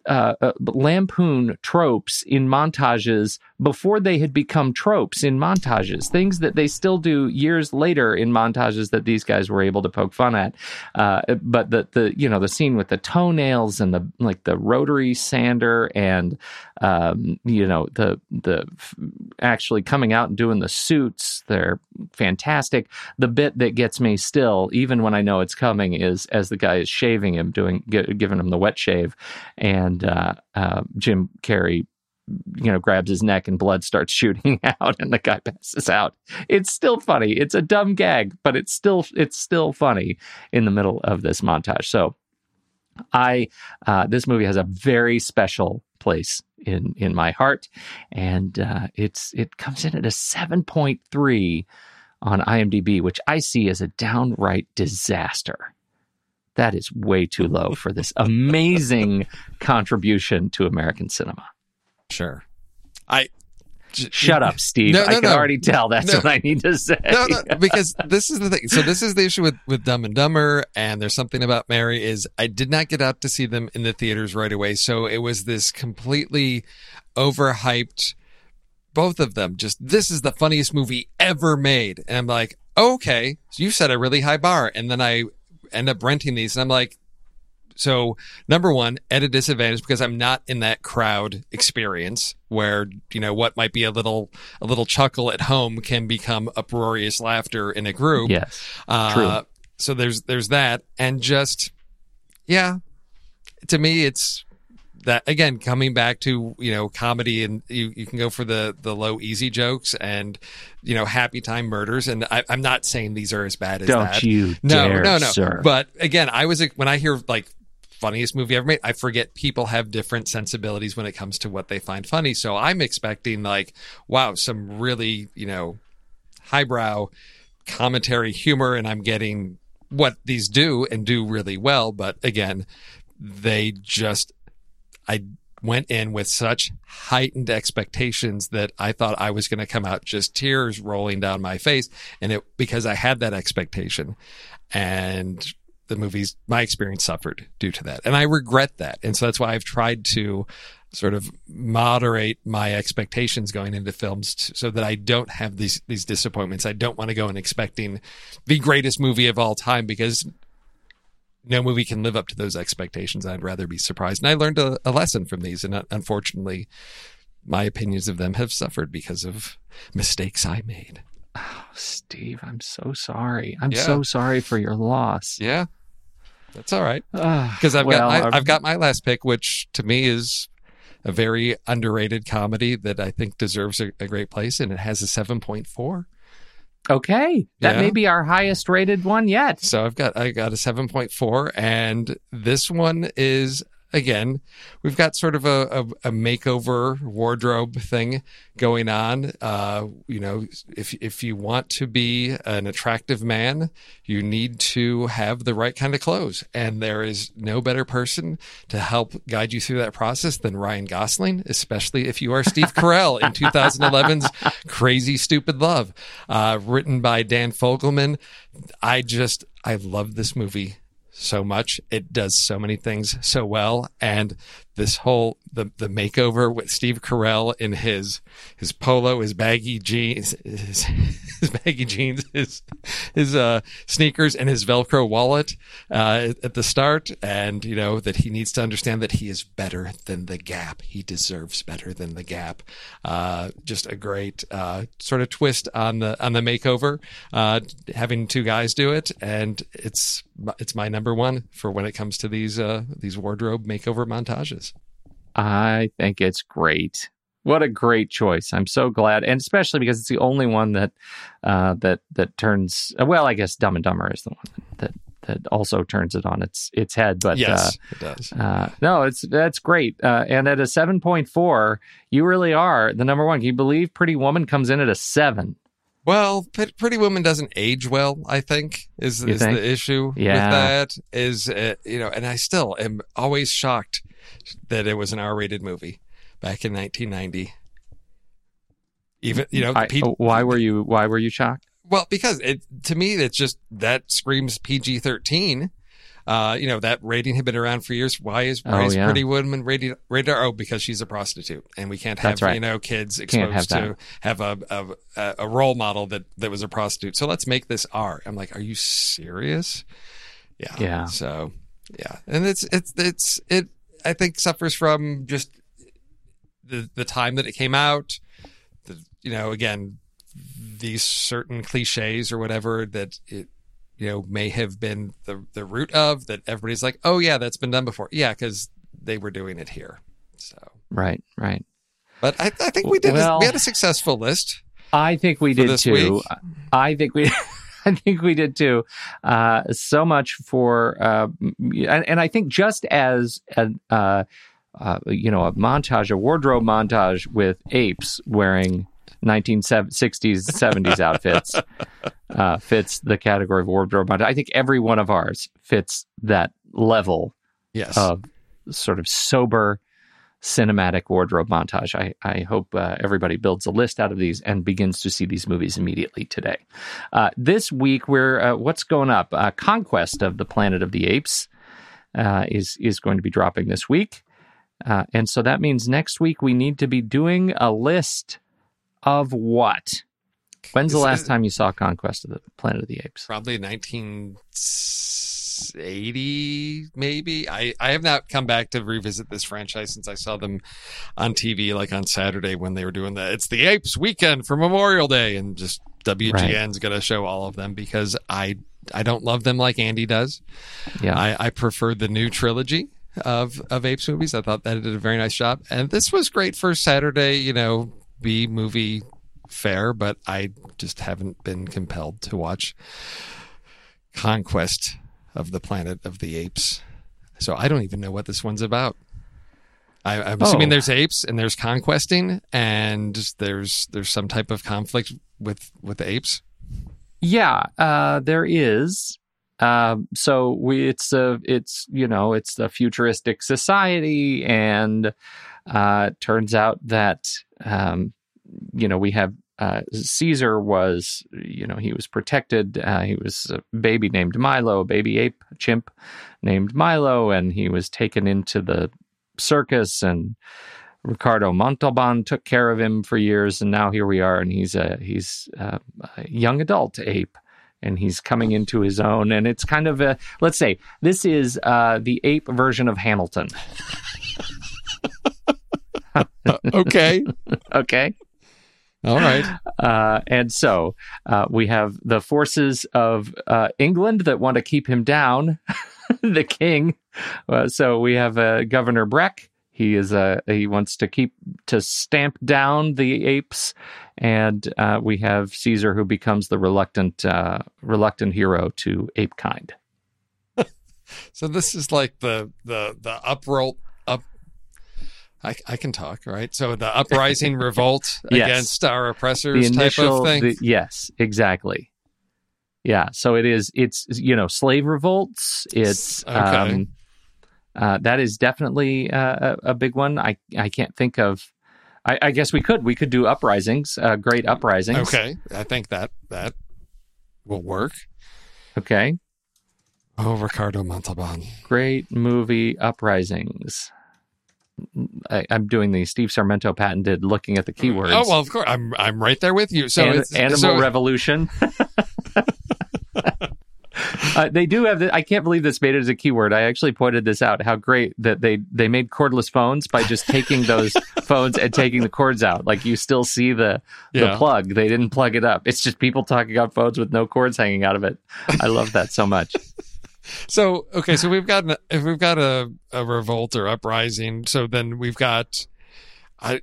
uh, uh, lampoon tropes in montages before they had become tropes in montages. Things that they still do years later in montages that these guys were able to poke fun at. Uh, but the the you know the scene with the toenails and the like the rotary sander and um, you know the the f- actually coming out and doing the suits. They're fantastic. The bit that gets me still, even when I know it's coming, is as the guy is shaving him, doing gi- giving him the wet shave, and uh, uh, Jim Carrey you know grabs his neck and blood starts shooting out and the guy passes out. It's still funny. It's a dumb gag but it's still it's still funny in the middle of this montage. So i uh, this movie has a very special place in in my heart. And uh, it's it comes in at a 7.3 on imdb which i see as a downright disaster that is way too low for this amazing contribution to american cinema Sure. I Shut up, Steve. No, I can no. already tell that's No. what I need to say. no, no, because this is the thing. So this is the issue with with Dumb and Dumber, and there's something about Mary is I did not get out to see them in the theaters right away, so it was this completely overhyped. Both of them, just this is the funniest movie ever made, and I'm like, okay, so you set a really high bar, and then I end up renting these, and I'm like, so number one, at a disadvantage because I'm not in that crowd experience where you know what might be a little a little chuckle at home can become uproarious laughter in a group. yes. Uh, true. So there's there's that, and just yeah, to me it's that again coming back to you know comedy and you, you can go for the the low easy jokes and you know happy time murders and I, I'm not saying these are as bad as Don't that. you No, dare, no, no. sir. But again, I was when I hear like funniest movie ever made, I forget people have different sensibilities when it comes to what they find funny. So I'm expecting like, wow, some really, you know, highbrow commentary humor and I'm getting what these do and do really well, but again, they just I went in with such heightened expectations that I thought I was going to come out just tears rolling down my face and it because I had that expectation. And the movies my experience suffered due to that and I regret that. And so that's why I've tried to sort of moderate my expectations going into films t- so that I don't have these these disappointments. I don't want to go in expecting the greatest movie of all time because no movie can live up to those expectations. I'd rather be surprised. And I learned a, a lesson from these, and uh, unfortunately, my opinions of them have suffered because of mistakes I made. Oh, Steve, I'm so sorry. I'm Yeah. so sorry for your loss. Yeah, that's all right. Because Because I've well, got my, I'm- I've got my last pick, which to me is a very underrated comedy that I think deserves a, a great place, and it has a seven point four. Okay. That Yeah. may be our highest rated one yet. So I've got I got a seven point four, and this one is again we've got sort of a, a, a makeover wardrobe thing going on. Uh, you know, if if you want to be an attractive man, you need to have the right kind of clothes, and there is no better person to help guide you through that process than Ryan Gosling, especially if you are Steve Carell in 2011's Crazy Stupid Love, uh, written by Dan Fogelman. I just I love this movie so much. It does so many things so well, and this whole the the makeover with Steve Carell in his his polo, his baggy jeans, his, his baggy jeans, his his uh, sneakers, and his Velcro wallet uh, at the start, and you know that he needs to understand that he is better than the Gap. He deserves better than the Gap. Uh, just a great uh, sort of twist on the on the makeover, uh, having two guys do it, and it's it's my number one for when it comes to these uh, these wardrobe makeover montages. I think it's great. What a great choice! I'm so glad, and especially because it's the only one that uh, that that turns. uh, Well, I guess Dumb and Dumber is the one that that also turns it on its its head. But yes, it does. uh, uh, no, it's that's great. Uh, and at a seven point four, you really are the number one. Can you believe Pretty Woman comes in at a seven? Well, Pretty Woman doesn't age well. I think is You is think? the issue Yeah. with that. Is uh, you know, and I still am always shocked that it was an R-rated movie back in 1990. Even you know, I- P- why were you Why were you shocked? Well, because it to me it's just that screams PG thirteen. Uh, you know that rating had been around for years. Why is why Oh, is yeah. Pretty Woman rated rated Oh, because she's a prostitute, and we can't have right. you know kids Can't have exposed to have a, a a role model that that was a prostitute. So let's make this R. I'm like, are you serious? Yeah. Yeah. So yeah, and it's it's it's it. I think suffers from just the the time that it came out. The you know again these certain cliches or whatever that it you know may have been the the root of that everybody's like oh yeah that's been done before yeah because they were doing it here so Right, right. but I, I think we did Well- we had a successful list I think we did too. week? I think we. I think we did too. Uh, so much for, uh, and, and I think just as a, uh, uh, you know, a montage, a wardrobe montage with apes wearing 1960s, 70s outfits uh, fits the category of wardrobe montage. I think every one of ours fits that level yes of sort of sober cinematic wardrobe montage. I, I hope uh, everybody builds a list out of these and begins to see these movies immediately today. Uh, this week, we're uh, what's going up? Uh, Conquest of the Planet of the Apes uh, is is going to be dropping this week, uh, and so that means next week we need to be doing a list of what. When's the Is- last time you saw Conquest of the Planet of the Apes? probably 1980 maybe i i have not come back to revisit this franchise since i saw them on tv like on saturday when they were doing that. it's the apes weekend for memorial day and just wgn's gonna show all of them because i i don't love them like andy does Yeah, I, I prefer the new trilogy of of apes movies. I thought that it did a very nice job, and this was great for Saturday. You know, B movie fair, but I just haven't been compelled to watch Conquest of the Planet of the Apes. So I don't even know what this one's about. I, I'm assuming Oh. there's apes and there's conquesting and there's there's some type of conflict with with the apes. Yeah, uh, there is. Um, so we, it's a, it's you know, it's a futuristic society, and uh, turns out that um, you know we have uh, Caesar was, you know, he was protected. Uh, he was a baby named Milo, a baby ape chimp named Milo, and he was taken into the circus and. Ricardo Montalban took care of him for years, and now here we are, and he's a he's a, a young adult ape, and he's coming into his own. And it's kind of a let's say this is uh, the ape version of Hamilton. okay. Okay. All right. Uh, and so uh, we have the forces of uh, England that want to keep him down, the king. Uh, so we have uh, Governor Breck. He is uh, he wants to keep to stamp down the apes, and uh, we have Caesar who becomes the reluctant uh, reluctant hero to ape kind. So this is like the the the uproll up. I, I can talk, right? So the uprising revolt Yes. against our The oppressors type of thing. the- yes, exactly. Yeah, so it is. It's you know slave revolts. It's Okay. um, uh, that is definitely uh, a, a big one. I I can't think of. I, I guess we could we could do uprisings. Uh, great uprisings. okay, I think that that will work. Okay. Oh, Ricardo Montalban. Great movie uprisings. I, I'm doing the Steve Sarmento patented looking at the keywords. Oh well, of course, I'm I'm right there with you. So An- it's Animal so, Revolution. uh, they do have. The, I can't believe this made it as a keyword. I actually pointed this out. How great that they they made cordless phones by just taking those phones and taking the cords out. Like you still see the the Yeah. plug. They didn't plug it up. It's just people talking on phones with no cords hanging out of it. I love that so much. So okay, so we've got an, if we've got a, a revolt or uprising, so then we've got I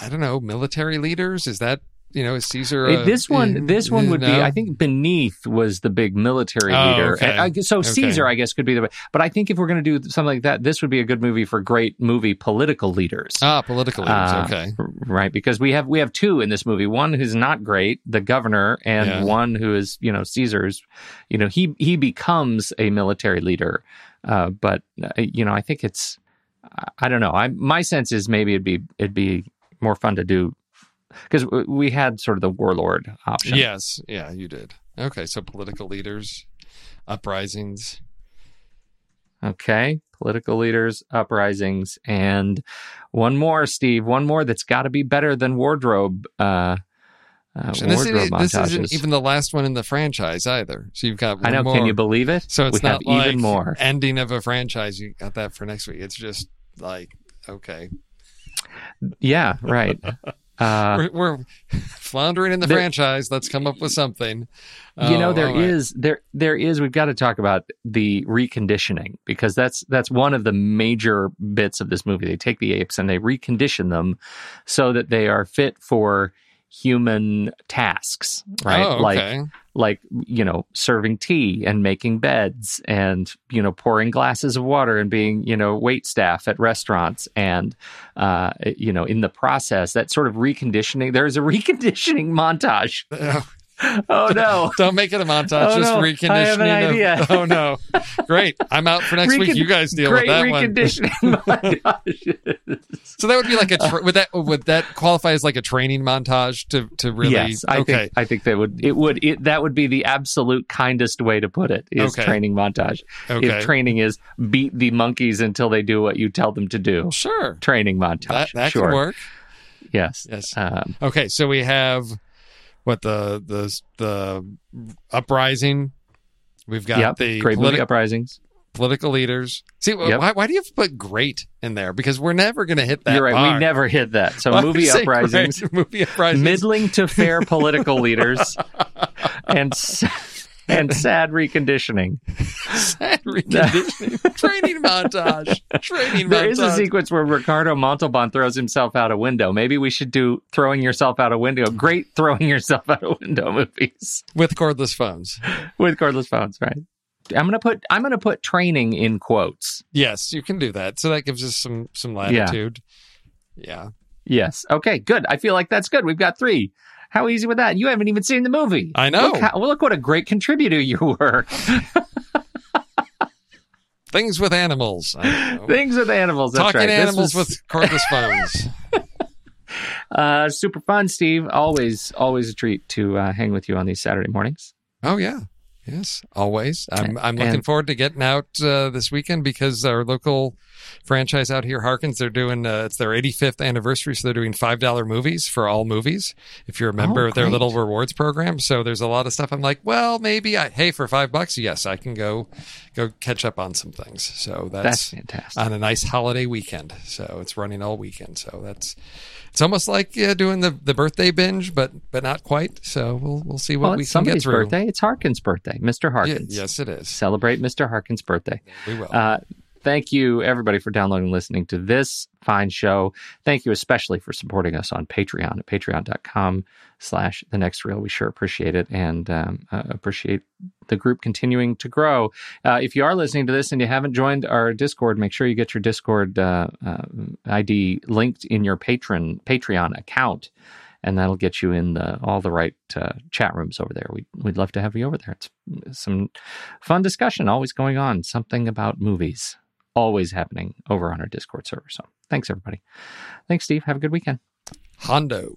I don't know military leaders. Is that you know is Caesar? A- this one, this one would be. I think beneath was the big military Oh, leader. okay. I so Okay. Caesar, I guess, could be the. But I think if we're going to do something like that, this would be a good movie for great movie political leaders. ah political leaders. Uh, okay, right because we have we have two in this movie one who's not great the governor and Yeah. one who is you know caesar's you know he he becomes a military leader uh, but uh, you know i think it's i don't know i my sense is maybe it'd be it'd be more fun to do because we had sort of the warlord option yes, yeah, you did. Okay, so political leaders, uprisings. okay political leaders uprisings and one more steve one more that's got to be better than wardrobe uh, uh, And this, isn't, this isn't even the last one in the franchise either. So you've got I know. more. Can you believe it? So it's we not like even more. ending of a franchise. You got that for next week. It's just like okay, Yeah, right. Uh, we're, we're floundering in the there- franchise. Let's come up with something. you know, Oh, there right. is there there is. We've got to talk about the reconditioning because that's that's one of the major bits of this movie. They take the apes and they recondition them so that they are fit for human tasks, right? Oh, Like okay. like you know serving tea and making beds and you know pouring glasses of water and being you know wait staff at restaurants and uh you know in the process that sort of reconditioning there's a reconditioning montage oh no Don't make it a montage. Oh, just no. reconditioning. I have an of- idea. oh no! Great. I'm out for next week. You guys deal with that one. reconditioning montage So that would be like a tra- would that would that qualify as like a training montage to to really? yes i okay. think i think that would it would it that would be the absolute kindest way to put it is Okay. training montage Okay. if training is beat the monkeys until they do what you tell them to do sure. training montage. That that sure. could work. Yes. Yes. Um, Okay, so we have what the the the uprising. We've got yep. the Great politi- movie uprisings. political leaders. See, Yep. why, why do you have to put great in there? Because we're never going to hit that. You're right. bar. We never hit that. So movie uprisings, great? movie uprisings. middling to fair political leaders, and s- and sad reconditioning. Sad reconditioning. training montage. Training There montage. is a sequence where Ricardo Montalban throws himself out a window. Maybe we should do throwing yourself out a window. Great throwing yourself out a window movies with cordless phones. with cordless phones, right? I'm gonna put I'm gonna put training in quotes. Yes, you can do that. So that gives us some some latitude. Yeah. Yes. Okay. Good. I feel like that's good. We've got three. How easy with that? You haven't even seen the movie. I know. Look, how, well, look what a great contributor you were. Things with animals. I don't know. Things with animals. Talking right. Animals was, with cordless phones. uh, super fun, Steve. Always, always a treat to uh, hang with you on these Saturday mornings. Oh yeah. Yes, always. I'm I'm looking And- forward to getting out uh, this weekend because our local franchise out here, Harkins, they're doing uh, it's their 85th anniversary, so they're doing five dollar movies for all movies. If you're a member Oh, of their little rewards program, so there's a lot of stuff. I'm like, well, maybe I hey for five bucks, yes, I can go go catch up on some things. So That's that's, fantastic. on a nice holiday weekend. So it's running all weekend. So that's it's almost like yeah, doing the, the birthday binge, but but not quite. So we'll we'll see what well, we can get through. birthday. It's Harkins' birthday, Mr. Yeah, Harkins. yes, it is. Celebrate Mr. Harkins' birthday. We will. Uh, thank you, everybody, for downloading and listening to this fine show. Thank you especially for supporting us on Patreon at patreon.com slash the next reel. We sure appreciate it and um, uh, appreciate the group continuing to grow. Uh, if you are listening to this and you haven't joined our Discord, make sure you get your Discord uh, uh, ID linked in your patron Patreon account. And that'll get you in the, all the right uh, chat rooms over there. We'd, we'd love to have you over there. It's some fun discussion always going on. Something about movies always happening over on our Discord server. So thanks, everybody. Thanks, Steve. Have a good weekend. Hondo.